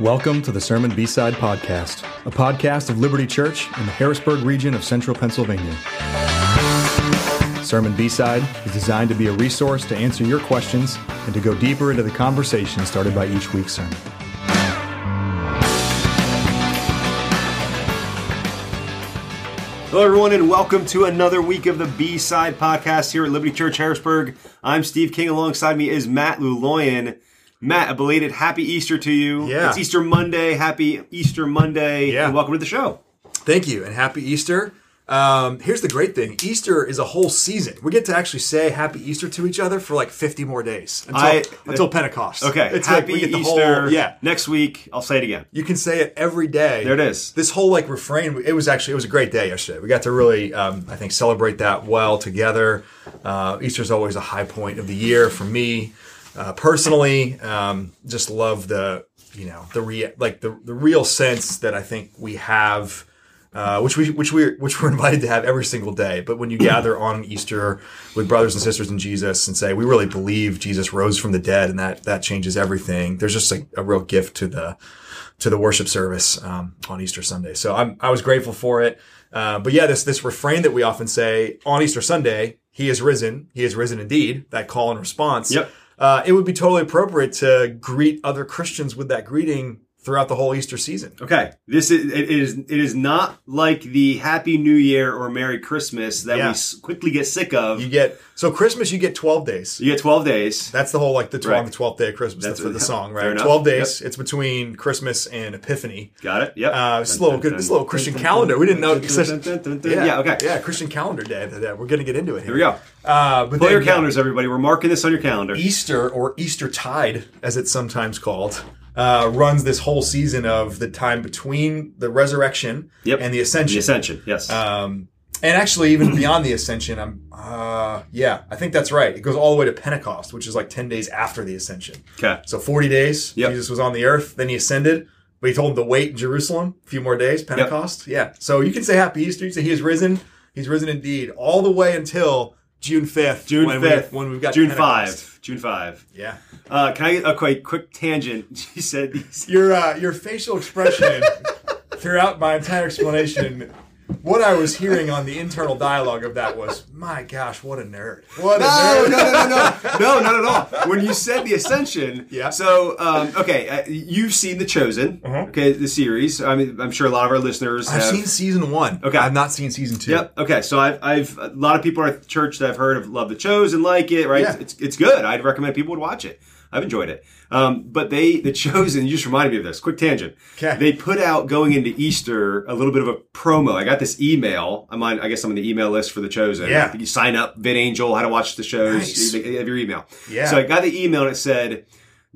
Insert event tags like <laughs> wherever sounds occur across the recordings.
Welcome to the Sermon B-Side Podcast, a podcast of Liberty Church in the Harrisburg region of central Pennsylvania. Sermon B-Side is designed to be a resource to answer your questions and to go deeper into the conversation started by each week's sermon. Hello, everyone, and welcome to another week of the B Side Podcast here at Liberty Church Harrisburg. I'm Steve King. Alongside me is Matt Luloyan. Matt, a belated Happy Easter to you. Yeah. It's Easter Monday. Happy Easter Monday. Yeah. And welcome to the show. Thank you, and happy Easter. Um, here's the great thing: Easter is a whole season. We get to actually say Happy Easter to each other for like 50 more days until, I- until Pentecost. Okay. it's like Happy we get the Easter. whole yeah. Next week, I'll say it again. You can say it every day. There it is. This whole like refrain. It was actually it was a great day yesterday. We got to really, um, I think, celebrate that well together. Uh, Easter's always a high point of the year for me uh, personally. Um, just love the you know the re- like the the real sense that I think we have. Uh, which we which we which we're <laughs> invited to have every single day. But when you <clears throat> gather on Easter with brothers and sisters in Jesus and say we really believe Jesus rose from the dead and that that changes everything, there's just a, a real gift to the to the worship service um, on Easter Sunday. So I'm I was grateful for it. Uh, but yeah, this this refrain that we often say on Easter Sunday, "He is risen, He is risen indeed." That call and response. Yep. Uh, it would be totally appropriate to greet other Christians with that greeting throughout the whole Easter season. Okay. This is it is it is not like the Happy New Year or Merry Christmas that we Yeah. s- quickly get sick of. You get so Christmas, you get twelve days. You get 12 days. That's the whole like the Right. on the twelfth day of Christmas. That's That's for the song, right? Twelve days. It's between Christmas and Epiphany. Got it? Yep. Uh, this little good, this little Christian calendar. We didn't know. Yeah. yeah, okay. Yeah, Christian calendar day. That- We're going to get into it Here here. we go. Uh, but Pull then, your yeah, calendars, everybody. We're marking this on your calendar. Easter or Easter tide, as it's sometimes called, uh, runs this whole season of the time between the resurrection Yep. and the ascension. The Ascension, yes. Um, and actually, even <clears throat> beyond the ascension, I'm, uh, yeah, I think that's right. It goes all the way to Pentecost, which is like 10 days after the ascension. okay. So 40 days, Yep. Jesus was on the earth, then he ascended. But he told him to wait in Jerusalem a few more days, Pentecost. Yeah. So you can say Happy Easter. You can say he is risen. He's risen indeed, all the way until June 5th. June 5th. We, when we've got June Pentecost. 5. June 5. Yeah. Uh, can I get a quick, quick tangent? <laughs> You said these. Your, uh, your facial expression throughout my entire explanation, what I was hearing on the internal dialogue of that was, my gosh, what a nerd. What a No, nerd. no, no, no, no, no, not at all. When you said the Ascension, Yeah. So, um, okay, uh, you've seen The Chosen, okay, the series. I mean, I'm sure a lot of our listeners I've have. seen season one. Okay. I've not seen season two. Yep. Okay. So I've, I've a lot of people at church that I've heard of love the chosen, like it, right? Yeah. It's it's good. I'd recommend people would watch it. I've enjoyed it. Um, but they <laughs> the chosen you just reminded me of this. Quick tangent. Okay. They put out going into Easter a little bit of a promo. I got this email. I'm on. I guess I'm on the email list for the chosen. Yeah. You sign up. VidAngel. How to watch the shows. Nice. You have your email. Yeah. So I got the email and it said,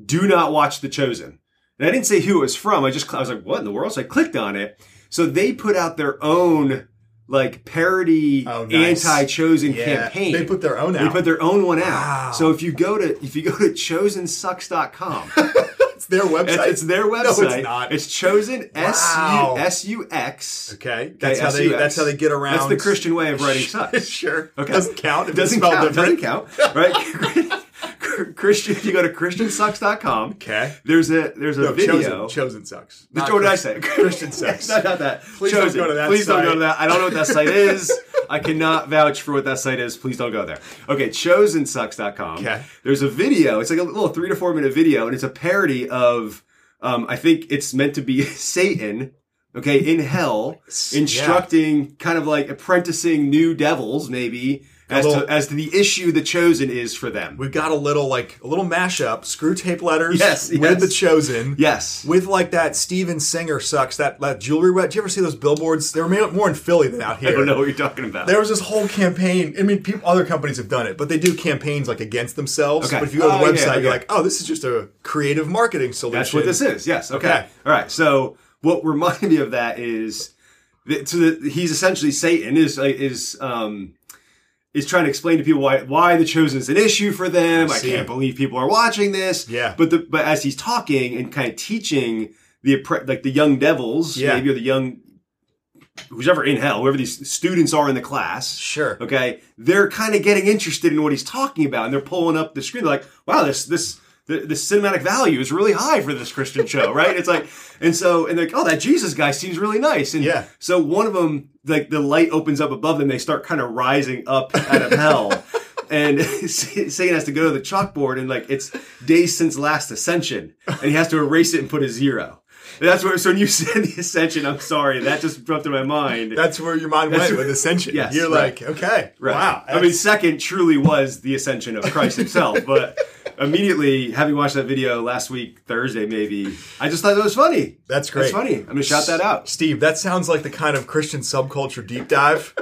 "Do not watch the chosen." And I didn't say who it was from. I just I was like, "What in the world?" So I clicked on it. So they put out their own like parody Oh, nice. anti-chosen Yeah. campaign. They put their own They put their own one out. Wow. So if you go to if you go to chosensucks.com, <laughs> It's their website. it's, it's their website. No, it's not. It's chosen S U Wow. S U X. Okay, that's Okay, how they. That's how they get around. That's the Christian way of writing <laughs> sucks. sure. Okay. Doesn't count. It Doesn't count. different. Doesn't count. Right? <laughs> Christian. If you go to christiansucks.com, Okay. there's a there's a No, video. chosen, chosen sucks. Not one did I say? <laughs> Christian sucks. not, not that. Please don't go to that Please don't go to that. I don't know what that site <laughs> is. I cannot vouch for what that site is. Please don't go there. Okay, chosensucks.com. Okay. There's a video. It's like a little three to four minute video, and it's a parody of. Um, I think it's meant to be <laughs> Satan. Okay, in hell, instructing, kind of like apprenticing new devils, maybe as little- to as to the issue the chosen is for them. We've got a little like a little mashup, screw tape letters Yes, with yes. the chosen. Yes. With like that Steven Singer sucks that that jewelry. web- Did you ever see those billboards? They were made more in Philly than out here. <laughs> I don't know what you're talking about. There was this whole campaign. I mean, people, other companies have done it, but they do campaigns like against themselves. Okay. But if you go to the Oh, yeah, website, okay. you're like, oh, this is just a creative marketing solution. That's what this is. Yes. Okay. Okay. All right. So what reminded me of that is that so that he's essentially Satan is is um is trying to explain to people why why the chosen is an issue for them. I, see. can't believe people are watching this. Yeah. But the but as he's talking and kind of teaching the like the young devils, Yeah. maybe or the young who's ever in hell, whoever these students are in the class. Sure. Okay. They're kind of getting interested in what he's talking about and they're pulling up the screen. They're like, wow, this, this, the, the cinematic value is really high for this Christian show, right? It's like, and so, and like, oh, that Jesus guy seems really nice. And Yeah. so one of them, like the light opens up above them, they start kind of rising up out of hell. And <laughs> Satan has to go to the chalkboard and like it's days since last ascension, and he has to erase it and put a zero. That's where. So when you <laughs> said the ascension, I'm sorry, that just dropped in my mind. That's where your mind That's went right. with ascension. <laughs> Yes, You're right. like, okay, Right. wow. I mean, second truly was the ascension of Christ himself, <laughs> but immediately having watched that video last week, Thursday maybe, I just thought that was funny. That's great. That's funny. I'm gonna shout that out. Steve, that sounds like the kind of Christian subculture deep dive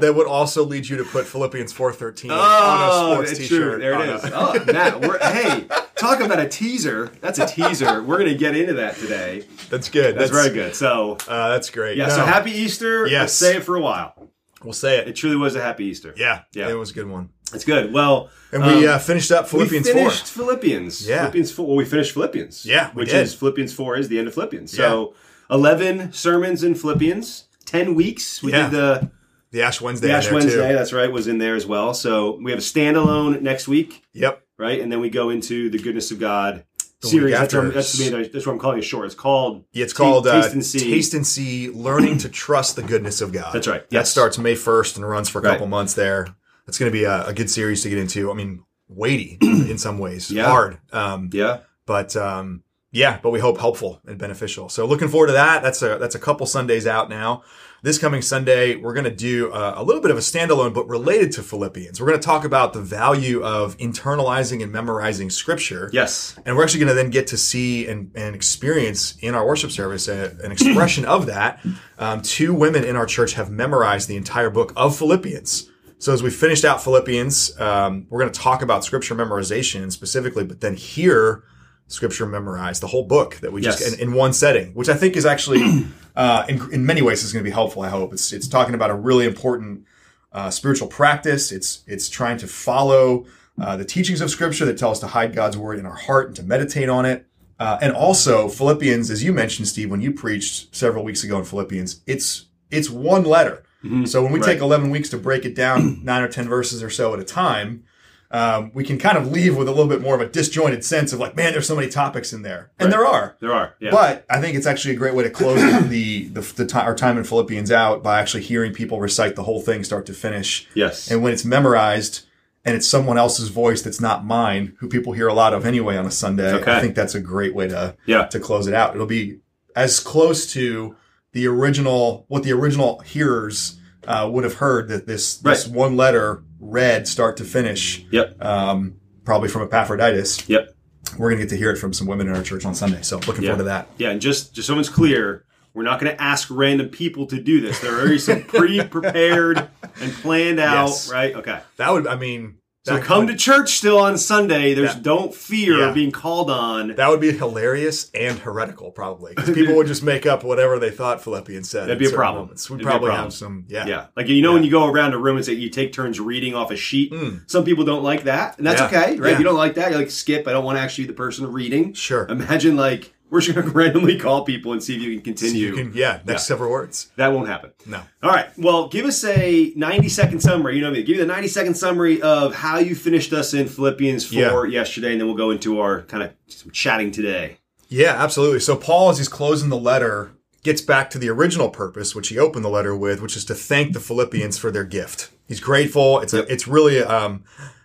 that would also lead you to put Philippians 4.13 on a sports t-shirt. true. There it is. Oh, Matt, we're, hey, talk about a teaser. That's a teaser. We're gonna get into that today. That's good. That's, very good. So, Uh, that's great. yeah. No, So happy Easter. Yes. Let's say it for a while. We'll say It it. truly was a happy Easter. Yeah, Yeah. It was a good one. it's good. Well, And we um, uh, finished up Philippians we finished 4. Philippians. Yeah. Philippians 4. Well, we finished Philippians. Yeah, which did. is Philippians 4 is the end of Philippians. So 11 sermons in Philippians, 10 weeks. We Yeah. did the, The Ash Wednesday. the Ash Wednesday. Too. That's right, was in there as well. So we have a standalone next week, Yep. right? And then we go into the goodness of God The series. That's, what, that's, that's what I'm calling it short. It's called Yeah, It's called uh, Taste and See. Taste and See, Learning to Trust the Goodness of God. That's right. That starts May 1st and runs for a Right. couple months there. It's going to be a, a good series to get into. I mean, weighty <clears throat> in some ways. Yeah. Hard. Um, yeah. but um, yeah, but we hope helpful and beneficial. So looking forward to that. That's a that's a couple Sundays out now. This coming Sunday, we're going to do a, a little bit of a standalone, but related to Philippians. We're going to talk about the value of internalizing and memorizing Scripture. Yes. And we're actually going to then get to see and, and experience in our worship service a, an expression of that. Um, two women in our church have memorized the entire book of Philippians. So as we finished out Philippians, um, we're going to talk about scripture memorization specifically, but then hear scripture memorized, the whole book that we Yes. just in, in one setting, which I think is actually <clears throat> uh, in, in many ways is going to be helpful. I hope it's it's talking about a really important uh, spiritual practice. It's it's trying to follow uh, the teachings of Scripture that tell us to hide God's word in our heart and to meditate on it. Uh, and also Philippians, as you mentioned, Steve, when you preached several weeks ago in Philippians, it's it's one letter. So when we Right. take eleven weeks to break it down, <clears throat> nine or ten verses or so at a time, um, we can kind of leave with a little bit more of a disjointed sense of like, man, there's so many topics in there, and Right. there are. There are. Yeah. But I think it's actually a great way to close the the, the ti our time in Philippians out by actually hearing people recite the whole thing start to finish. yes. And when it's memorized and it's someone else's voice that's not mine, who people hear a lot of anyway on a Sunday, Okay. I think that's a great way to Yeah. to close it out. It'll be as close to the original what the original hearers uh, would have heard that this this one letter read start to finish, Yep. um, probably from Epaphroditus. Yep. We're gonna get to hear it from some women in our church on Sunday. So looking Yeah. forward to that. Yeah, and just just so it's clear, we're not going to ask random people to do this. There are already some pre-prepared <laughs> and planned out, Yes. right? Okay. That would, I mean, So that come would, to church still on Sunday. There's Yeah. don't fear Yeah. being called on. that would be hilarious and heretical, probably, because <laughs> people would just make up whatever they thought Philippians said. That'd be a problem. moments. We'd It'd probably problem. have some, yeah, yeah, like you know when you go around a room and say you take turns reading off a sheet. Hmm. Some people don't like that, and that's. Yeah. okay, right? Yeah. You don't like that. You're like skip. I don't want to actually be the person reading. Sure. Imagine like we're just going <laughs> to randomly call people and see if you can continue. You can, yeah, next Yeah. several words. that won't happen. No. All right. Well, give us a 90 second summary. You know me. Give me the 90 second summary of how you finished us in Philippians 4 yesterday, and then we'll go into our kind of some chatting today. Yeah, absolutely. So Paul, as he's closing the letter, gets back to the original purpose, which he opened the letter with, which is to thank the Philippians for their gift. He's grateful. It's a, it's really, um,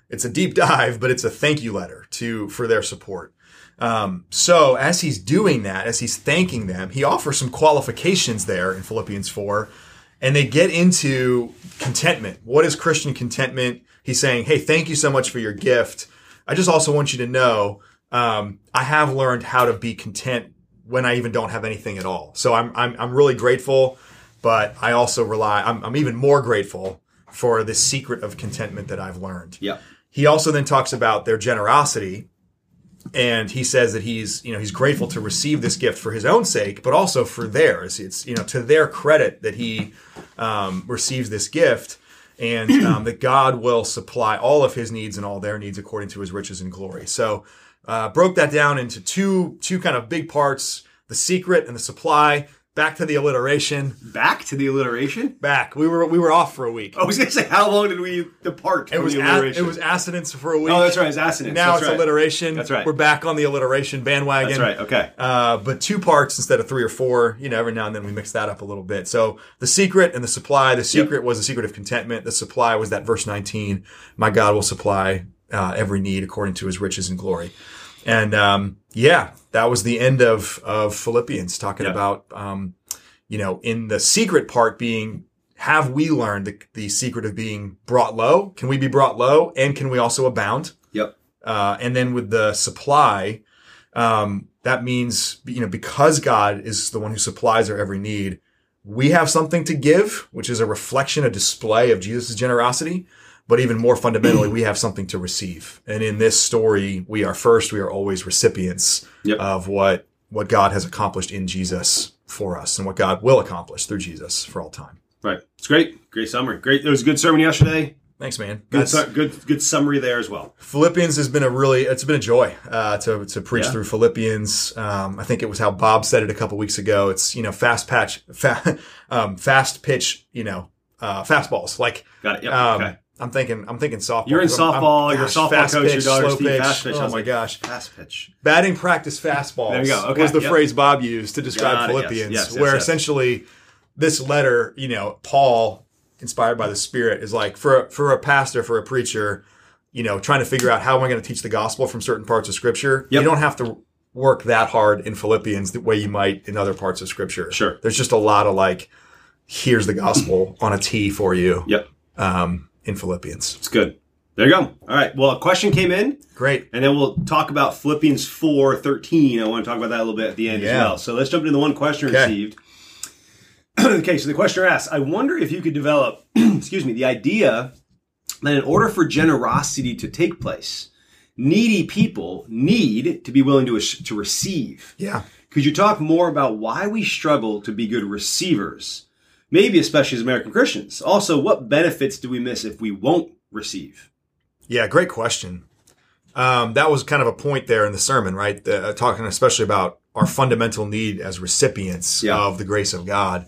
it's a deep <laughs> dive, but it's a thank you letter to for their support. Um, so as he's doing that, as he's thanking them, he offers some qualifications there in Philippians 4, and they get into contentment. What is Christian contentment? He's saying, Hey, thank you so much for your gift. I just also want you to know, um, I have learned how to be content when I even don't have anything at all. So I'm, I'm, I'm really grateful, but I also rely, I'm, I'm even more grateful for the secret of contentment that I've learned. Yeah. He also then talks about their generosity and he says that he's you know he's grateful to receive this gift for his own sake but also for theirs. It's you know to their credit that he um, receives this gift and <clears throat> um, that god will supply all of his needs and all their needs according to his riches and glory. So uh, broke that down into two two kind of big parts the secret and the supply back to the alliteration. Back to the alliteration. Back. We were we were off for a week. I was gonna say, how long did we depart It was the a- alliteration? it was assonance for a week. oh, that's right. It's assonance. Now that's it's right. alliteration. That's right. We're back on the alliteration bandwagon. That's right. Okay. Uh, but two parts instead of three or four. You know, every now and then we mix that up a little bit. So the secret and the supply. The secret was the secret of contentment. The supply was that verse 19. My God will supply uh, every need according to His riches and glory. And um, yeah, that was the end of of Philippians, talking Yeah. about um, you know, in the secret part being. Have we learned the, the secret of being brought low? Can we be brought low? And can we also abound? Yep. Uh, and then with the supply, um, that means, you know, because God is the one who supplies our every need, we have something to give, which is a reflection, a display of Jesus' generosity. But even more fundamentally, we have something to receive. And in this story, we are first, we are always recipients Yep. of what, what God has accomplished in Jesus for us and what God will accomplish through Jesus for all time. Right. It's great. Great summary. Great. It was a good sermon yesterday. Thanks, man. Good. Su- good. Good summary there as well. Philippians has been a really, it's been a joy uh, to to preach Yeah. through Philippians. Um, I think it was how Bob said it a couple weeks ago. It's you know fast patch, fa- <laughs> um, fast pitch, you know, uh, fastballs. Like Got it. Yep. um, okay. I'm thinking, I'm thinking softball. You're in I'm- I'm- softball. You're a gosh, softball coach. pitch, your daughter's slow pitch. fast pitch. Oh my like, gosh, Fast pitch. batting practice fastballs There you go. Okay, was the yep. phrase Bob used to describe Got Philippians, yes, yes, where yes. essentially this letter, you know, Paul, inspired by the Spirit, is like for for a pastor, for a preacher, you know, trying to figure out how am I going to teach the gospel from certain parts of Scripture. Yep. You don't have to work that hard in Philippians the way you might in other parts of Scripture. Sure. there's just a lot of like, here's the gospel on a T for you. Yep. Um, in Philippians, It's good. There you go. All right. Well, a question came in. great. And then we'll talk about Philippians 4 13. I want to talk about that a little bit at the end as well. So let's jump into the one question Okay. received. <clears throat> okay, so the questioner asks I wonder if you could develop, <clears throat> excuse me, the idea that in order for generosity to take place, needy people need to be willing to, to receive. Yeah. Could you talk more about why we struggle to be good receivers? Maybe especially as American Christians. Also, what benefits do we miss if we won't receive? Yeah, great question. Um, that was kind of a point there in the sermon, right? Uh, talking especially about our fundamental need as recipients Yeah. of the grace of God.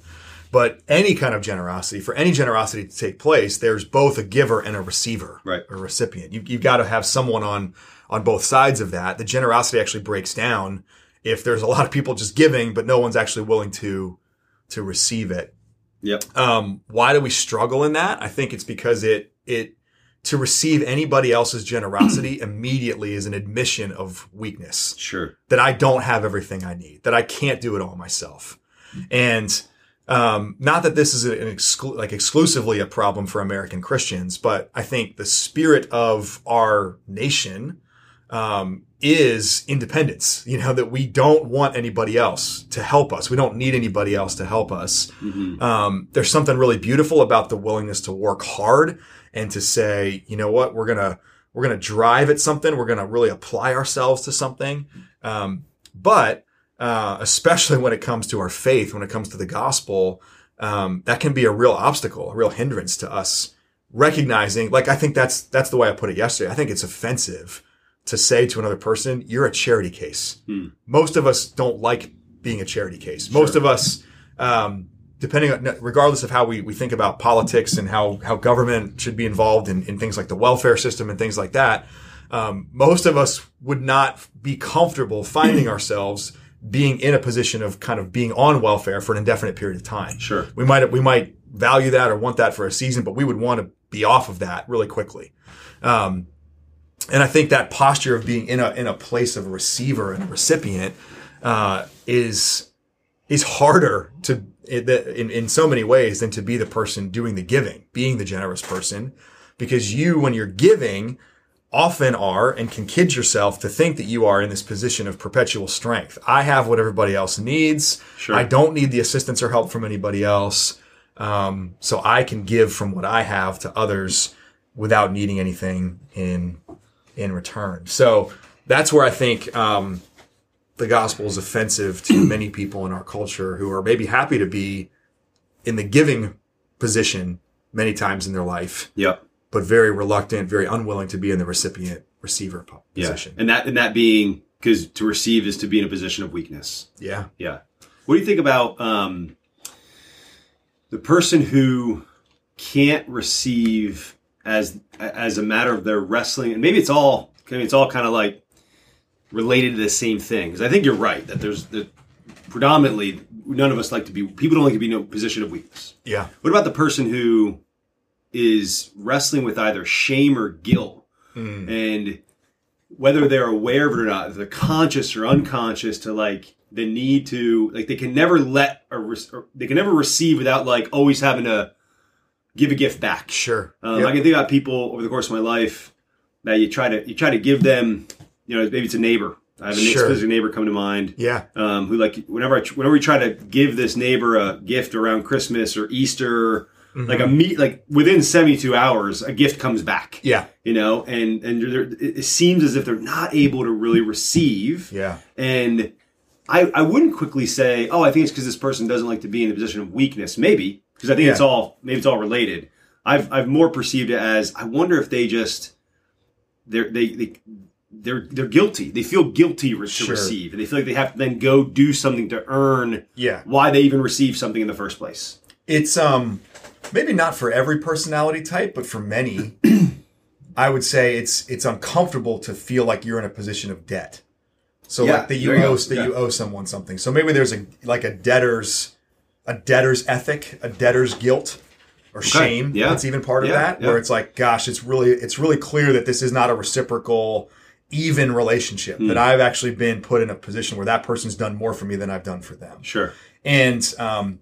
But any kind of generosity, for any generosity to take place, there's both a giver and a receiver, Right. A recipient. You, you've got to have someone on on both sides of that. The generosity actually breaks down if there's a lot of people just giving, but no one's actually willing to to receive it. Yep. Um, why do we struggle in that? I think it's because it it to receive anybody else's generosity <clears throat> immediately is an admission of weakness Sure. that I don't have everything I need, that I can't do it all myself. And um, not that this is an exclu- like exclusively a problem for American Christians, but I think the spirit of our nation um, is independence. You know that we don't want anybody else to help us. We don't need anybody else to help us. Um, there's something really beautiful about the willingness to work hard and to say, you know what, we're gonna we're gonna drive at something. We're gonna really apply ourselves to something. Um, but uh, especially when it comes to our faith, when it comes to the gospel, um, that can be a real obstacle, a real hindrance to us recognizing. Like I think that's that's the way I put it yesterday. I think it's offensive to say to another person, "You're a charity case." Most of us don't like being a charity case. Most of us, um, depending on, regardless of how we, we think about politics and how, how government should be involved in, in things like the welfare system and things like that, um, most of us would not be comfortable finding <clears throat> ourselves being in a position of kind of being on welfare for an indefinite period of time. Sure. We might, we might value that or want that for a season, but we would want to be off of that really quickly. Um, and I think that posture of being in a in a place of a receiver and a recipient uh, is is harder to in in so many ways than to be the person doing the giving, being the generous person, because you when you're giving often are and can kid yourself to think that you are in this position of perpetual strength. I have what everybody else needs. Sure. I don't need the assistance or help from anybody else. Um, so I can give from what I have to others without needing anything in in return. So that's where I think um, the gospel is offensive to <clears throat> many people in our culture who are maybe happy to be in the giving position many times in their life, Yep. but very reluctant, very unwilling to be in the recipient receiver po- Yeah. position. And that and that being because to receive is to be in a position of weakness. Yeah. Yeah. What do you think about um, the person who can't receive as as a matter of their wrestling, and maybe it's all maybe it's all kind of like related to the same thing. Because I think you're right that there's the predominantly none of us like to be people don't like to be in a position of weakness. Yeah. What about the person who is wrestling with either shame or guilt, hmm. and whether they're aware of it or not, they're conscious or unconscious to like the need to like they can never let or they can never receive without like always having to give a gift back. Sure. Um, Yep. I can think about people over the course of my life that you try to you try to give them, you know, maybe it's a neighbor. I have a Sure. specific neighbor come to mind yeah. um, who like whenever I whenever we try to give this neighbor a gift around Christmas or Easter, Mm-hmm. like a meet like within seventy two hours, a gift comes back. Yeah. you know, and and it it seems as if they're not able to really receive. Yeah. And I I wouldn't quickly say, oh, I think it's because this person doesn't like to be in a position of weakness. Maybe because I think it's all maybe it's all related. I've I've more perceived it as I wonder if they just they're they they. They're they're guilty. They feel guilty to Sure. receive, and they feel like they have to then go do something to earn Yeah. why they even receive something in the first place. It's um maybe not for every personality type, but for many, <clears throat> I would say it's it's uncomfortable to feel like you're in a position of debt. So Yeah, like that you there you owe that Yeah. you owe someone something. So maybe there's a like a debtor's a debtor's ethic, a debtor's guilt or shame. yeah. That's even part of that. yeah. Where it's like, gosh, it's really it's really clear that this is not a reciprocal even relationship. Hmm. That I've actually been put in a position where that person's done more for me than I've done for them Sure. and um,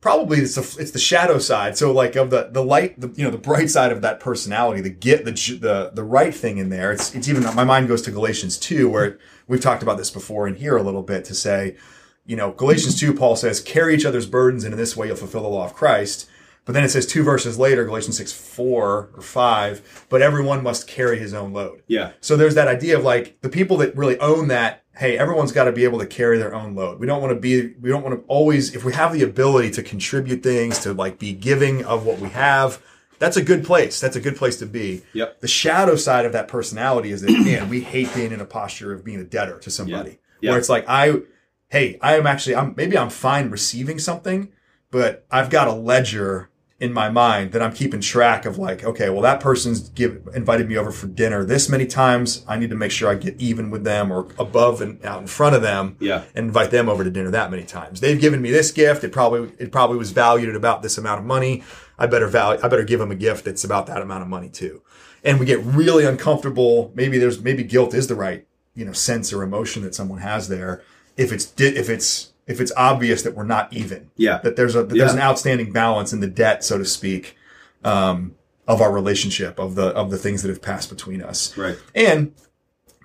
probably it's the it's the shadow side. So like of the the light, the you know the bright side of that personality, the get the the the right thing in there. It's it's even my mind goes to Galatians two, where we've talked about this before in here a little bit to say, you know, Galatians two, Paul says, carry each other's burdens, and in this way you'll fulfill the law of Christ. But then it says two verses later, Galatians six four or five, but everyone must carry his own load. Yeah. So there's that idea of like the people that really own that. Hey, everyone's got to be able to carry their own load. We don't want to be, we don't want to always, if we have the ability to contribute things, to like be giving of what we have, that's a good place. That's a good place to be. Yep. The shadow side of that personality is that, man, we hate being in a posture of being a debtor to somebody. Yeah. Where it's like, I, hey, I am actually, I'm, maybe I'm fine receiving something, but I've got a ledger in my mind that I'm keeping track of like, okay, well, that person's give, invited me over for dinner this many times. I need to make sure I get even with them or above and out in front of them Yeah. and invite them over to dinner that many times. They've given me this gift. It probably, it probably was valued at about this amount of money. I better value, I better give them a gift that's about that amount of money too. And we get really uncomfortable. Maybe there's, maybe guilt is the right, you know, sense or emotion that someone has there. If it's, di- if it's, if it's obvious that we're not even Yeah. that there's a that there's Yeah. an outstanding balance in the debt, so to speak, um, of our relationship of the of the things that have passed between us. Right. And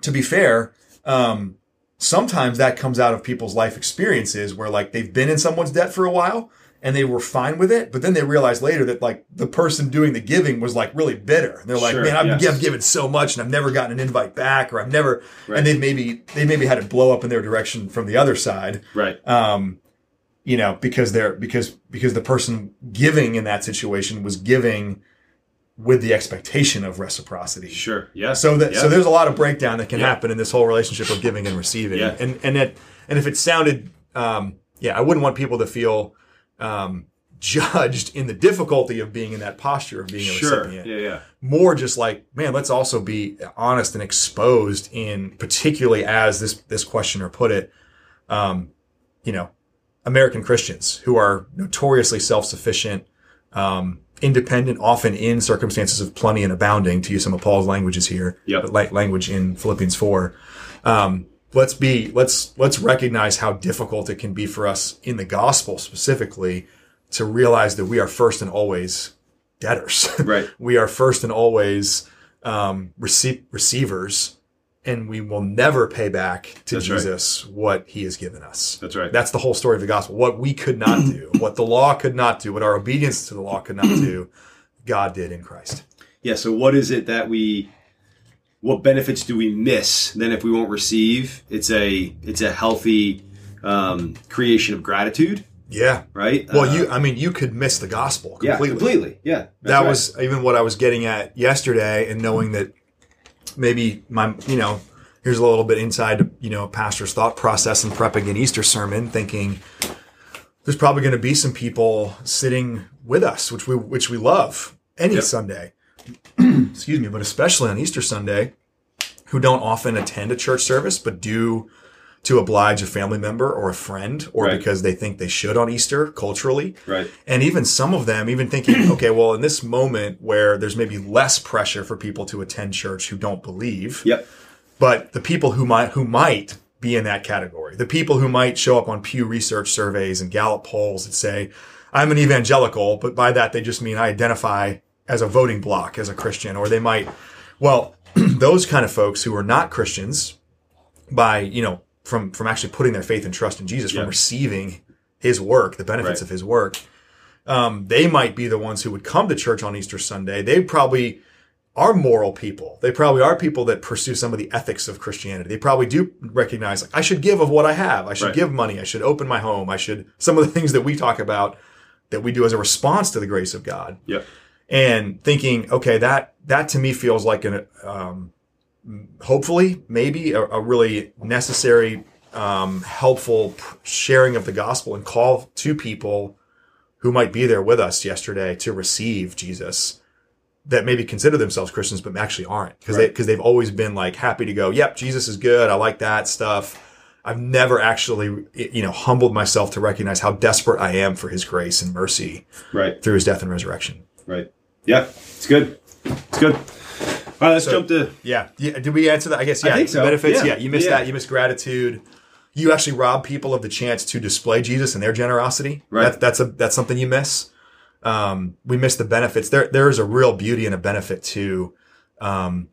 to be fair, um, sometimes that comes out of people's life experiences where like they've been in someone's debt for a while and they were fine with it, but then they realized later that like the person doing the giving was like really bitter. And they're like, Sure, man, I've, yes. I've given so much and I've never gotten an invite back, or I've never, Right. and they maybe they maybe had it blow up in their direction from the other side Right. um, you know, because they're because because the person giving in that situation was giving with the expectation of reciprocity. Sure. Yeah. So that yeah. so there's a lot of breakdown that can Yeah. happen in this whole relationship of giving and receiving. Yeah. And and it and if it sounded um, yeah, I wouldn't want people to feel um, judged in the difficulty of being in that posture of being a sure. recipient Yeah. Yeah. more just like man let's also be honest and exposed in particularly as this this questioner put it um you know american christians who are notoriously self-sufficient um independent often in circumstances of plenty and abounding to use some of paul's languages here Yep. but like language in philippians 4 um let's be let's let's recognize how difficult it can be for us in the gospel specifically to realize that we are first and always debtors <laughs> Right. we are first and always um, receive, receivers, and we will never pay back to That's right. Jesus what He has given us. That's right. That's the whole story of the gospel. What we could not do, <clears throat> what the law could not do, what our obedience to the law could not <clears throat> do, God did in Christ. Yeah. So what is it that we? What benefits do we miss then if we won't receive? It's a it's a healthy um, creation of gratitude, Yeah. right? Well, Uh, you, I mean, you could miss the gospel yeah completely. completely yeah. that right. was even what I was getting at yesterday, and knowing that maybe my, you know, here's a little bit inside, you know, pastor's thought process and prepping an Easter sermon, thinking, there's probably going to be some people sitting with us, which we which we love any Yep. Sunday. <clears throat> Excuse me, but especially on Easter Sunday, who don't often attend a church service, but do to oblige a family member or a friend, or Right. because they think they should on Easter culturally. Right. And even some of them, even thinking, <clears throat> okay, well, in this moment where there's maybe less pressure for people to attend church who don't believe, Yep. but the people who might who might be in that category, the people who might show up on Pew Research surveys and Gallup polls and say, "I'm an evangelical," but by that they just mean I identify as a voting bloc as a Christian, or they might, well, <clears throat> those kind of folks who are not Christians, by you know from from actually putting their faith and trust in Jesus, Yeah. from receiving His work, the benefits Right. of His work, um, they might be the ones who would come to church on Easter Sunday. They probably are moral people. They probably are people that pursue some of the ethics of Christianity. They probably do recognize like I should give of what I have. I should Right. give money. I should open my home. I should some of the things that we talk about that we do as a response to the grace of God. Yep. And thinking, okay, that that to me feels like an um, hopefully maybe a, a really necessary, um, helpful sharing of the gospel and call to people who might be there with us yesterday to receive Jesus that maybe consider themselves Christians but actually aren't because they Right. because they've always been like happy to go. Yep, Jesus is good. I like that stuff. I've never actually you know humbled myself to recognize how desperate I am for His grace and mercy Right. through His death and resurrection. Right. Yeah. It's good. It's good. All right. Let's So- jump to. Yeah. yeah. Did we answer that? I guess yeah. I so. Benefits. Yeah. Yeah. You missed Yeah. that. You missed gratitude. You actually rob people of the chance to display Jesus and their generosity. Right. That, that's a that's something you miss. Um, we miss the benefits. There there is a real beauty and a benefit to, um,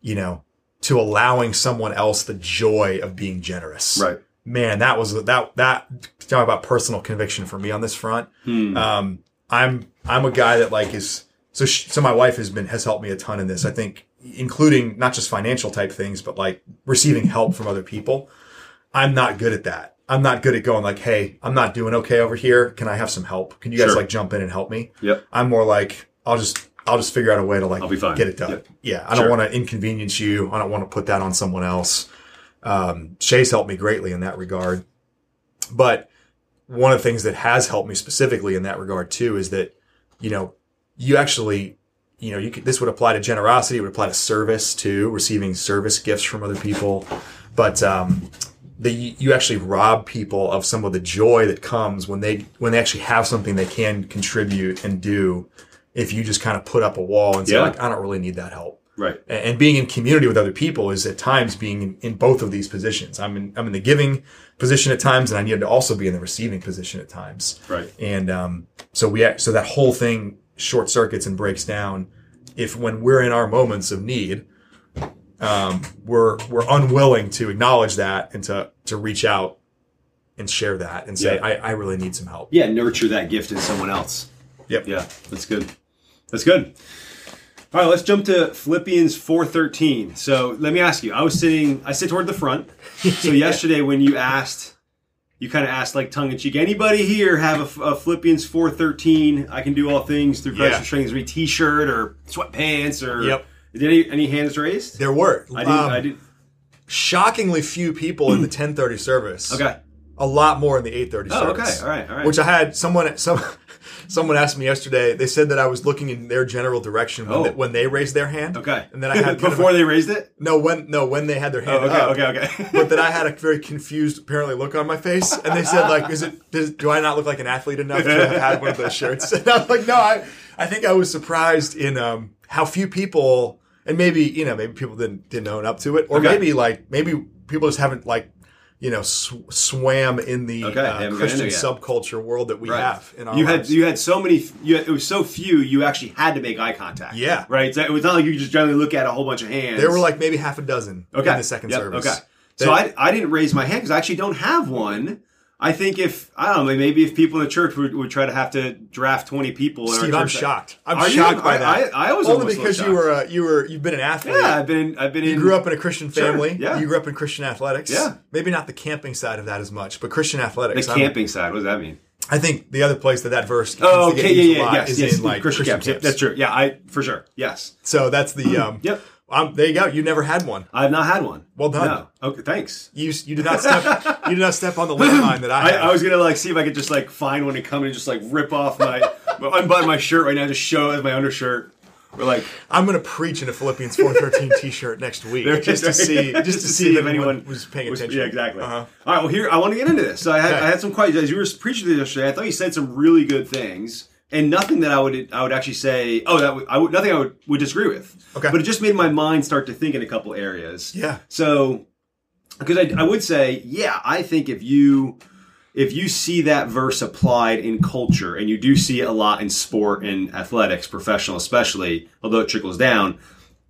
you know, to allowing someone else the joy of being generous. Right. Man, that was that that talk about personal conviction for me on this front. Hmm. Um, I'm I'm a guy that like is so sh so my wife has been has helped me a ton in this. I think including not just financial type things, but like receiving help from other people. I'm not good at that. I'm not good at going like, hey, I'm not doing okay over here. Can I have some help? Can you guys Sure. like jump in and help me? Yep. I'm more like I'll just I'll just figure out a way to like I'll be fine. get it done. Yep. Yeah, I Sure. don't want to inconvenience you. I don't want to put that on someone else. Um, Shay's helped me greatly in that regard, but one of the things that has helped me specifically in that regard too is that you know you actually you know you could, this would apply to generosity it would apply to service too receiving service gifts from other people but um the, you actually rob people of some of the joy that comes when they when they actually have something they can contribute and do if you just kind of put up a wall and say Yeah. like i don't really need that help Right. and being in community with other people is at times being in, in both of these positions. I'm in I'm in the giving position at times, and I need to also be in the receiving position at times. Right. And um, so we act- so that whole thing short circuits and breaks down if when we're in our moments of need, um, we're we're unwilling to acknowledge that and to to reach out and share that and say Yeah. I, I really need some help. Yeah. Nurture that gift in someone else. Yep. Yeah. That's good. That's good. All right, let's jump to Philippians 4:13. So, let me ask you. I was sitting I sit toward the front. <laughs> So, yesterday when you asked you kind of asked like tongue in cheek, anybody here have a, a Philippians 4:13 I can do all things through Christ Yeah. who strengthens me t-shirt or sweatpants or Yep. Did any any hands raised? There were I didn't um, I did shockingly few people in the 1030 service. Okay. A lot more in the 8:30 Oh, service. okay. All right. All right. Which I had someone <laughs> some someone asked me yesterday. They said that I was looking in their general direction when, Oh. they, when they raised their hand. okay. And then I had <laughs> before a- they raised it? no when no when they had their hand Oh, okay, up. okay, okay. <laughs> but then I had a very confused, apparently, look on my face, and they said, "Like, is it? Does, do I not look like an athlete enough to have had one of those shirts?" And I was like, "No, I, I think I was surprised in um, how few people, and maybe you know, maybe people didn't didn't own up to it, or Okay. maybe like maybe people just haven't like." You know, sw- swam in the Okay, uh, Christian into it yet. subculture world that we Right. have in our you had you had so many. You had, it was so few. You actually had to make eye contact. Yeah. right. So it was not like you could just generally look at a whole bunch of hands. there were like maybe half a dozen okay in the second Yep, service. Okay, so That- I I didn't raise my hand because I actually don't have one. I think if I don't know, maybe if people in the church would, would try to have to draft twenty people. in Steve, I'm shocked. I'm Are you? shocked by that. I- I was only because you were you were you've been an athlete. Yeah, I've been I've been in. You grew up in a Christian Sure, family. yeah. You grew up in Christian athletics. Yeah. Maybe not the camping side of that as much, but Christian the athletics. I'm- camping side. What does that mean? I think the other place that that verse. Oh, tends to get okay, used yeah, a yeah, lot yes, is yes. in like Christian Christian camps. Yep, that's true. Yeah, I for sure. Yes. So that's the um. Yep. Um, there you go. You never had one. I've not had one. Well done. No. Okay, thanks. You you did not step you did not step on the landmine that I <laughs> I, had. I was gonna like see if I could just like find one and come in and just like rip off my <laughs> unbutton my shirt right now, just show it as my undershirt. Or like I'm going to preach in a Philippians 4:13 <laughs> T-shirt next week just to see just, to see if anyone was paying was- attention. Yeah, exactly. Uh-huh. All right, well here I want to get into this. So I had, Okay. I had some questions as you were preaching this yesterday. I thought you said some really good things. And nothing that I would I would actually say. Oh, that would, I would nothing I would, would disagree with. Okay. but it just made my mind start to think in a couple areas. Yeah. So, because I, I would say, yeah, I think if you if you see that verse applied in culture, and you do see it a lot in sport and athletics, professional especially, although it trickles down,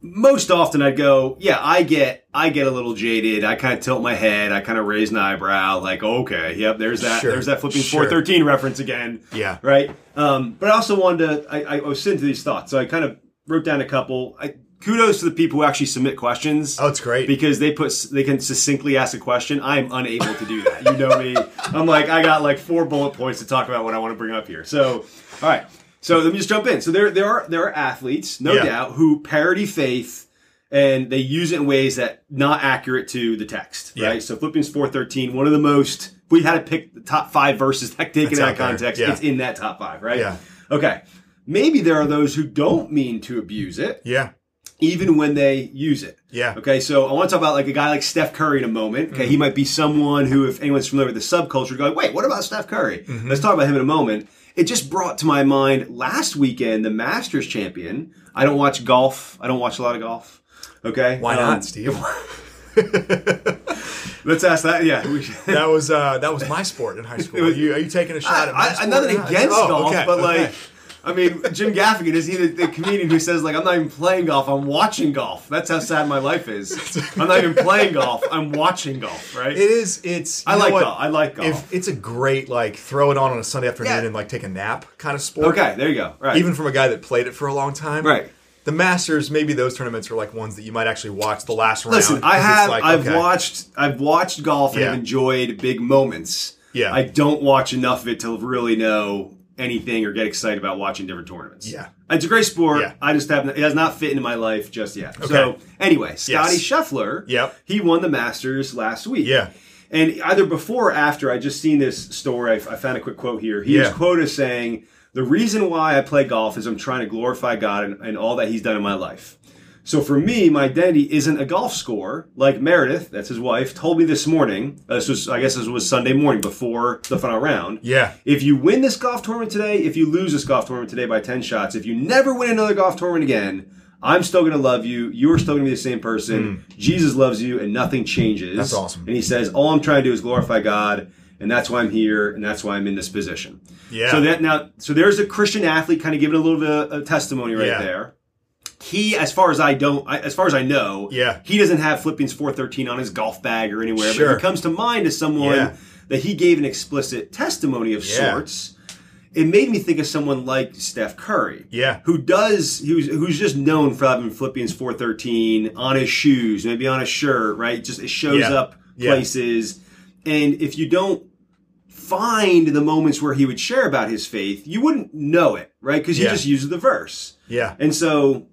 most often I'd go, yeah, I get I get a little jaded. I kind of tilt my head. I kind of raise an eyebrow, like, okay, yep, there's that Sure. there's that flipping Sure. four thirteen reference again. Yeah. Right. Um, but I also wanted to. I, I was sitting to these thoughts, so I kind of wrote down a couple. I, kudos to the people who actually submit questions Oh, it's great. because they put they can succinctly ask a question. I am unable to do that. You know me. I'm like I got like four bullet points to talk about what I want to bring up here. So, all right. So let me just jump in. So there there are there are athletes, no Yeah. doubt, who parody faith and they use it in ways that not accurate to the text. Yeah. Right. So Philippians four thirteen, one of the most. if We had to pick the top five verses that taken That's out of context. Yeah. It's in that top five, right? Yeah. Okay. Maybe there are those who don't mean to abuse it, yeah. even when they use it. Yeah. Okay, so I want to talk about like a guy like Steph Curry in a moment. Okay, he Mm-hmm. might be someone who, if anyone's familiar with the subculture, go like, wait, what about Steph Curry? Mm-hmm. Let's talk about him in a moment. It just brought to my mind last weekend the Masters champion. I don't watch golf. I don't watch a lot of golf. Okay, Why Um, not, Steve? <laughs> Let's ask that. Yeah, <laughs> that was uh, that was my sport in high school. Are you, are you taking a shot at my I, I, sport? nothing against Oh, golf, okay, but okay. like, I mean, Jim Gaffigan is he the, comedian who says like, I'm not even playing golf, I'm watching golf. That's how sad my life is. I'm not even playing golf, I'm watching golf. Right? It is. It's. I like what? golf. I like golf. If it's a great like throw it on on a Sunday afternoon Yeah. and like take a nap kind of sport. okay, there you go. Right. Even from a guy that played it for a long time. Right. The Masters, maybe those tournaments are like ones that you might actually watch the last round. Listen, I have. like, I've okay. watched. I've watched golf and Yeah. have enjoyed big moments. Yeah. I don't watch enough of it to really know anything or get excited about watching different tournaments. Yeah. It's a great sport. Yeah. I just have. It has not fit into my life just yet. Okay. So anyway, Scotty Yes. Scheffler. Yep. He won the Masters last week. Yeah. And either before or after, I just seen this story. I, I found a quick quote here. He Yeah. quoted as saying, "The reason why I play golf is I'm trying to glorify God and, and all that He's done in my life." So for me, my identity isn't a golf score. Like Meredith, that's his wife, told me this morning. Uh, this was, I guess, this was Sunday morning before the final round. Yeah. If you win this golf tournament today, if you lose this golf tournament today by 10 shots, if you never win another golf tournament again, I'm still going to love you. You're still going to be the same person. Jesus loves you and nothing changes. That's awesome. And he says, all I'm trying to do is glorify God. And that's why I'm here. And that's why I'm in this position. Yeah. So that now, so there's a Christian athlete kind of giving a little bit of a testimony right Yeah. there. He, as far as I don't, I, as far as I know, Yeah. he doesn't have Philippians 4:13 on his golf bag or anywhere. But Sure. he comes to mind as someone Yeah. that he gave an explicit testimony of Yeah. sorts. It made me think of someone like Steph Curry, Yeah. who does who's who's just known for having Philippians 4:13 on his shoes, maybe on his shirt, right? Just it shows Yeah. up places, and if you don't find the moments where he would share about his faith, you wouldn't know it, right? Because he Yeah. just uses the verse. Yeah. And so,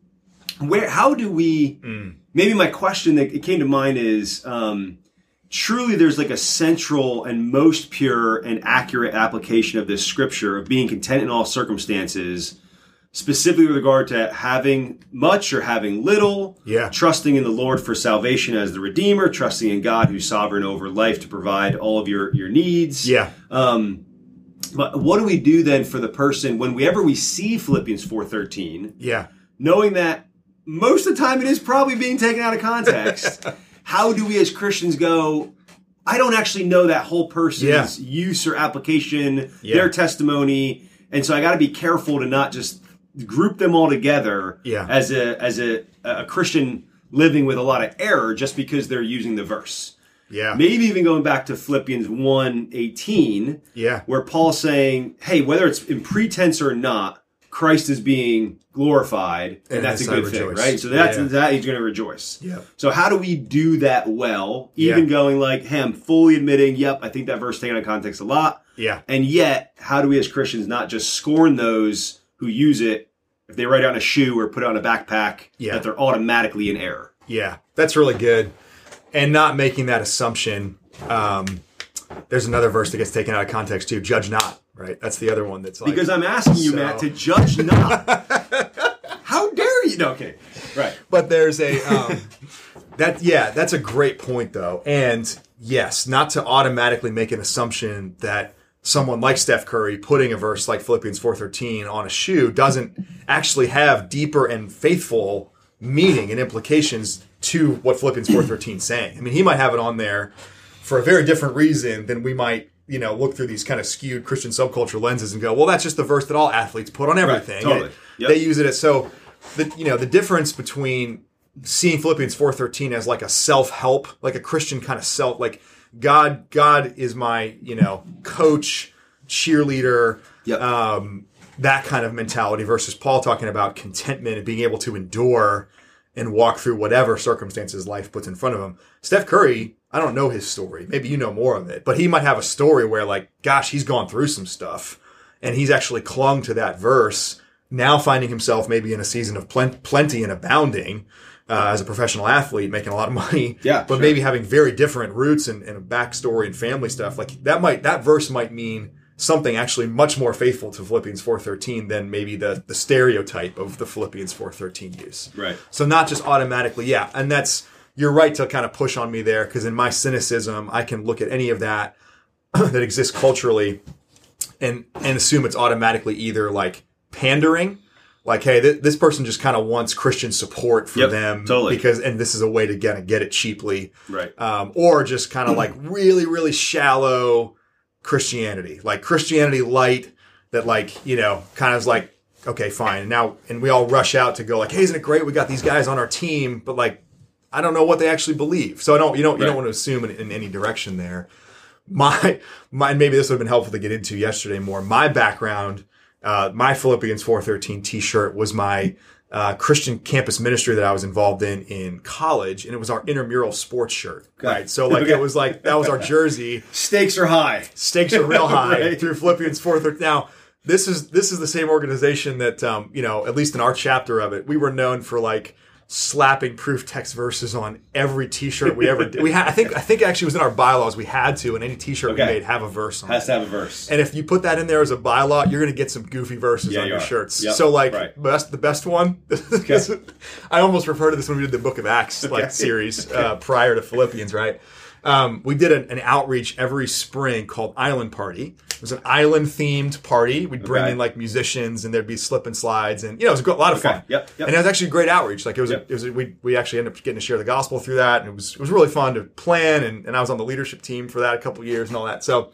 where how do we? Maybe my question that it came to mind is: um, truly, there's like a central and most pure and accurate application of this scripture of being content in all circumstances, specifically with regard to having much or having little. Yeah. Trusting in the Lord for salvation as the Redeemer, trusting in God who's sovereign over life to provide all of your your needs. Yeah. Um, but what do we do then for the person whenever we see Philippians four thirteen? Yeah. knowing that most of the time it is probably being taken out of context, <laughs> how do we as Christians go, I don't actually know that whole person's use or application, Yeah. their testimony, and so I got to be careful to not just group them all together Yeah. as a as a, a Christian living with a lot of error just because they're using the verse. Yeah. Maybe even going back to Philippians 1:18 Yeah. where Paul's saying, "Hey, whether it's in pretense or not, Christ is being glorified, and, And that's a good thing, right? So that's Yeah. that he's going to rejoice. Yeah. So how do we do that well? Even Yeah. going like, "Hey, I'm fully admitting, yep, I think that verse taken out of context a lot." Yeah. And yet, how do we as Christians not just scorn those who use it if they write on a shoe or put it on a backpack, Yeah. that they're automatically in error. Yeah, that's really good. And not making that assumption. Um, there's another verse that gets taken out of context too. Judge not, right? That's the other one that's like Because I'm asking you, So- Matt, to judge not. <laughs> How dare you? No, okay. Right. but there's a um, <laughs> that yeah that's a great point though and yes not to automatically make an assumption that someone like steph curry putting a verse like philippians 4.13 on a shoe doesn't actually have deeper and faithful meaning and implications to what philippians 4.13 saying i mean he might have it on there for a very different reason than we might you know look through these kind of skewed christian subculture lenses and go well that's just the verse that all athletes put on everything totally. Yep. they use it as so the you know the difference between seeing Philippians 4:13 as like a self-help, like a Christian kind of self like God God is my, you know, coach, cheerleader, Yep. um that kind of mentality versus Paul talking about contentment and being able to endure and walk through whatever circumstances life puts in front of him. Steph Curry, I don't know his story. Maybe you know more of it, but he might have a story where like gosh, he's gone through some stuff and he's actually clung to that verse now finding himself maybe in a season of plen- plenty and abounding uh, as a professional athlete, making a lot of money. Yeah, but sure. maybe having very different roots and, and a backstory and family stuff. Like that might that verse might mean something actually much more faithful to Philippians four thirteen than maybe the the stereotype of the Philippians four thirteen use. Right. So not just automatically, yeah, and that's you're right to kind of push on me there because in my cynicism, I can look at any of that <clears throat> that exists culturally and and assume it's automatically either like pandering like hey th- this person just kind of wants christian support for Yep, them totally. because and this is a way to get it get it cheaply Right. um, or just kind of like <clears throat> really really shallow christianity like christianity light that like you know kind of is like okay fine and now and we all rush out to go like hey isn't it great we got these guys on our team but like i don't know what they actually believe so i don't you don't you don't want to assume in, in any direction there my my maybe this would have been helpful to get into yesterday more. My background, uh, my Philippians four thirteen T shirt was my uh, Christian campus ministry that I was involved in in college, and it was our intramural sports shirt. Right, so like Okay. it was like that was our jersey. <laughs> Stakes are high. Stakes are real <laughs> high Right. through Philippians four thirteen. Now. This is this is the same organization that um, you know at least in our chapter of it we were known for like slapping proof text verses on every T-shirt we ever did. We had I think I think actually it was in our bylaws we had to and any T-shirt Okay. we made have a verse on it. Has to have a verse. And if you put that in there as a bylaw, you're going to get some goofy verses Yeah, on you your are. shirts. Yep, So, like, right. best the best one. <laughs> I almost refer to this when we did the Book of Acts like series uh, prior to Philippians, right? Um, we did an, an outreach every spring called Island Party. It was an island themed party. We'd bring Okay. in like musicians, and there'd be slip and slides, and you know, it was a lot of Okay. fun. Yep, yep. And it was actually a great outreach. Like it was, Yep. a, it was. A, we we actually ended up getting to share the gospel through that, and it was it was really fun to plan. And, and I was on the leadership team for that a couple years and all that. So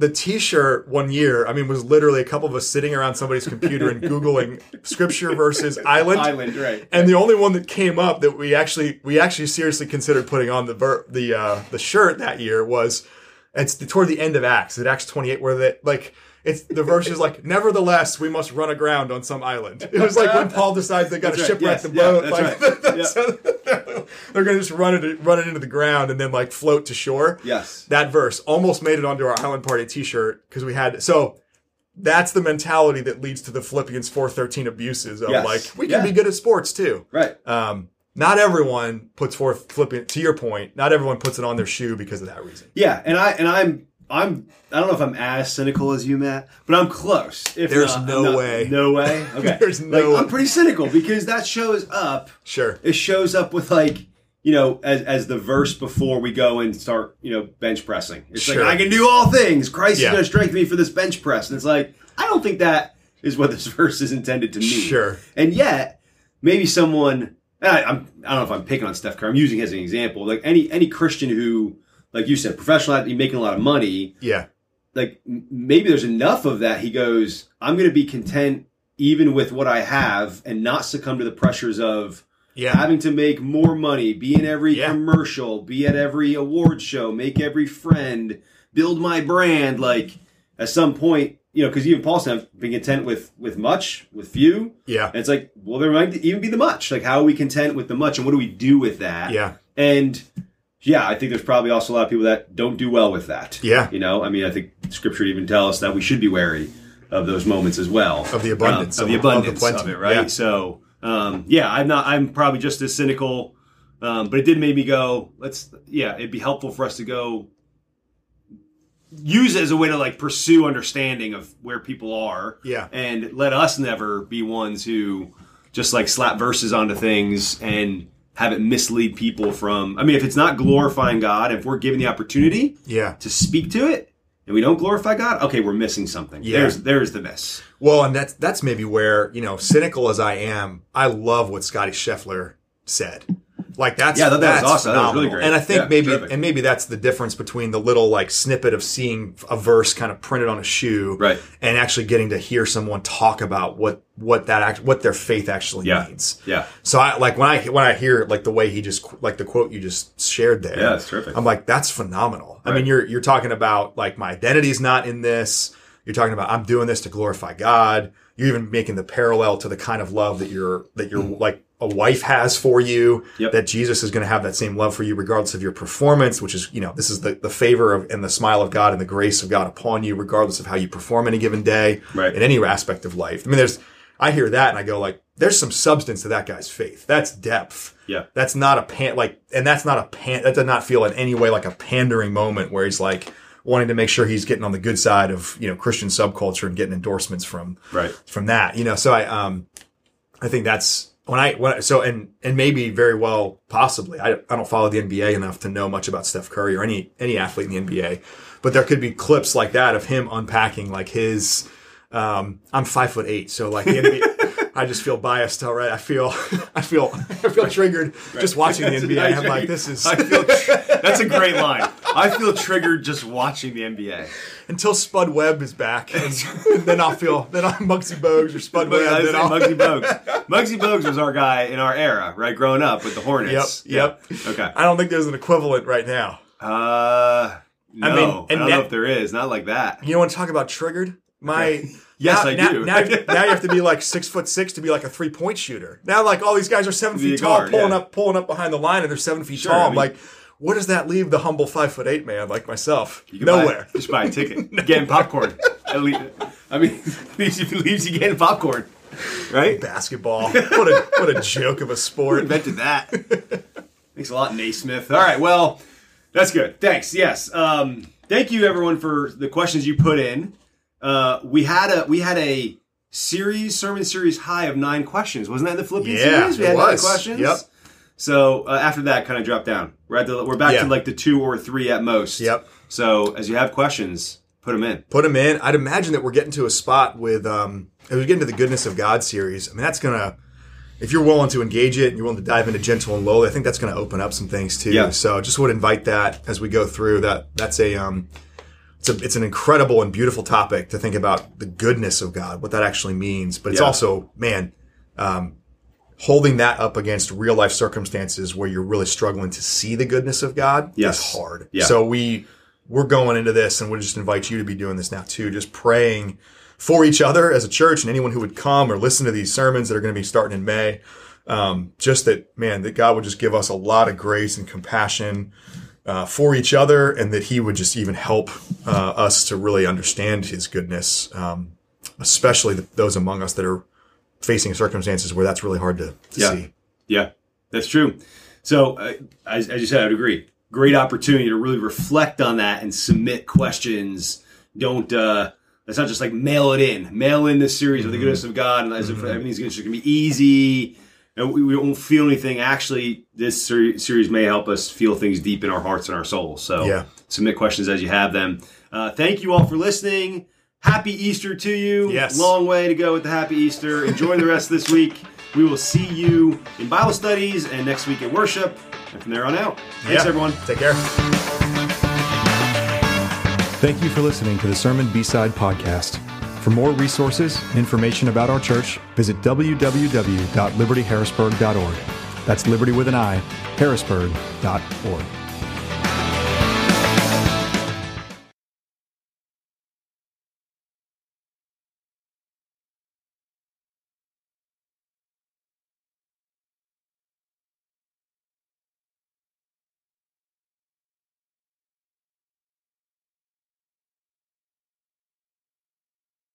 the t-shirt one year, I mean, was literally a couple of us sitting around somebody's computer and Googling scripture versus <laughs> island. Island, right. And the only one that came up that we actually we actually seriously considered putting on the ver- the uh, the shirt that year was it's toward the end of Acts, at Acts twenty eight, where they like it's the verse is like, nevertheless, we must run aground on some island. It was like when Paul decides they got to right. shipwreck Yes. the Yeah, boat. that's like, right. <laughs> Yeah. so they're going to just run it run it into the ground and then like float to shore Yes. that verse almost made it onto our Island Party T-shirt because we had so. That's the mentality that leads to the Philippians four thirteen abuses of Yes. like we can Yeah. be good at sports too. Right. Um, not everyone puts forth Philippians. To your point, not everyone puts it on their shoe because of that reason. Yeah, and I and I'm I'm I don't know if I'm as cynical as you, Matt, but I'm close. If There's not, no not- way. No way. <laughs> Okay. There's Like, no I'm pretty cynical because that shows up. Sure. It shows up with like you know as as the verse before we go and start you know bench pressing. It's Sure. like I can do all things. Christ Yeah. is going to strengthen me for this bench press, and it's like I don't think that is what this <laughs> verse is intended to mean. Sure. And yet, maybe someone I, I'm I don't know if I'm picking on Steph Curry. I'm using him as an example. Like any any Christian who, like you said, professional athlete making a lot of money. Yeah. Like maybe there's enough of that. He goes, I'm going to be content even with what I have and not succumb to the pressures of Yeah. having to make more money, be in every Yeah. commercial, be at every award show, make every friend, build my brand. Like at some point, you know, because even Paul said, being content with with much, with few. Yeah. And it's like, well, there might even be the much. Like, how are we content with the much, and what do we do with that? Yeah. And yeah, I think there's probably also a lot of people that don't do well with that. Yeah. You know, I mean, I think Scripture even tell us that we should be wary of those moments as well. Of the abundance, Um, of, the of- of the abundance of, it, right? Yeah. So, um, yeah, I'm not. I'm probably just as cynical, um, but it did make me go. Let's. Yeah, it'd be helpful for us to go use it as a way to like pursue understanding of where people are. Yeah. and let us never be ones who just like slap verses onto things and have it mislead people from. I mean, if it's not glorifying God, if we're given the opportunity Yeah. to speak to it and we don't glorify God, okay, we're missing something. Yeah. There's there's the miss. Well, and that's that's maybe where you know, cynical as I am, I love what Scottie Scheffler said. Like that's Yeah, that- that was that's awesome. That was really great. And I think Yeah, maybe terrific. and maybe that's the difference between the little like snippet of seeing a verse kind of printed on a shoe, Right. and actually getting to hear someone talk about what what that act, what their faith actually Yeah. means. Yeah. So I like when I when I hear like the way he just like the quote you just shared there. Yeah, it's terrific. I'm like that's phenomenal. I mean, you're you're talking about like my identity's not in this. You're talking about I'm doing this to glorify God. You're even making the parallel to the kind of love that your that your mm. like a wife has for you. Yep. That Jesus is going to have that same love for you regardless of your performance, which is you know this is the the favor of and the smile of God and the grace of God upon you regardless of how you perform any given day Right. in any aspect of life. I mean, there's I hear that and I go like, there's some substance to that guy's faith. That's depth. Yeah. That's not a pan like, and that's not a pan. That does not feel in any way like a pandering moment where he's like wanting to make sure he's getting on the good side of you know Christian subculture and getting endorsements from Right. from that. You know, so I um I think that's when I when I, so and and maybe very well possibly I I don't follow the NBA enough to know much about Steph Curry or any any athlete in the NBA, but there could be clips like that of him unpacking like his. Um, I'm five foot eight, so like the NBA, <laughs> I just feel biased. All right, I feel <laughs> I feel I feel triggered just watching the NBA. I'm like, this is I feel that's a great line. I feel triggered just watching the NBA. until Spud Webb is back, and, then I'll feel then I'm Muggsy Bogues or Spud But I Webb. Then I'll, Muggsy Bogues. Muggsy Bogues was our guy in our era, right? Growing up with the Hornets. yep. Yeah. Okay. I don't think there's an equivalent right now. Uh, no. I, mean, don't and know if there is. Not like that. You want to talk about triggered? My Yes, now, I now, do. Now, now you have to be like six foot six to be like a three point shooter. Now, like all these guys are seven feet tall, guard, pulling yeah. up, pulling up behind the line, and they're seven feet Sure, tall. I mean- like, what does that leave the humble five foot eight man like myself? You can buy- Nowhere. just buy a ticket. <laughs> Getting popcorn. At least, I mean, <laughs> leaves you, leaves you getting popcorn. Right? Basketball. What a what a joke of a sport. invented that. Thanks a lot, Naismith. All right, well, that's good. Thanks. Yes. Um, thank you, everyone, for the questions you put in. Uh, we had a we had a series sermon series high of nine questions. Wasn't that in the Philippians Yeah, series? We had was. nine questions. Yep. So uh, after that, kind of drop down. We're at the we're back Yeah. to like the two or three at most. Yep. So as you have questions, put them in. Put them in. I'd imagine that we're getting to a spot with um, as we get into the goodness of God series. I mean, that's gonna. If you're willing to engage it and you're willing to dive into gentle and lowly, I think that's going to open up some things too. Yeah. So just would invite that as we go through. That that's a um, it's a it's an incredible and beautiful topic to think about the goodness of God, what that actually means. But it's Yeah. also, man, um, holding that up against real life circumstances where you're really struggling to see the goodness of God Yes. is hard. Yeah. So we we're going into this, and we'll just invite you to be doing this now too. Just praying for each other as a church, and anyone who would come or listen to these sermons that are going to be starting in May. Um, just that, man, that God would just give us a lot of grace and compassion uh, for each other, and that He would just even help uh, us to really understand His goodness, um, especially the, those among us that are facing circumstances where that's really hard to, to Yeah. see. Yeah, that's true. So, uh, as, as you said, I would agree. Great opportunity to really reflect on that and submit questions. Don't, uh, let's not just like mail it in. Mail in this series of the goodness of God, and as if everything's just going to be easy. And we, we won't feel anything. Actually, this ser- series may help us feel things deep in our hearts and our souls. So, Yeah. submit questions as you have them. Uh, thank you all for listening. Happy Easter to you. Yes. Long way to go with the Happy Easter. Enjoy the rest of this week. We will see you in Bible studies and next week at worship. And from there on out. Thanks, Yeah. everyone. Take care. Thank you for listening to the Sermon B-Side podcast. For more resources and information about our church, visit www.libertyharrisburg.org. That's liberty with an I, harrisburg.org.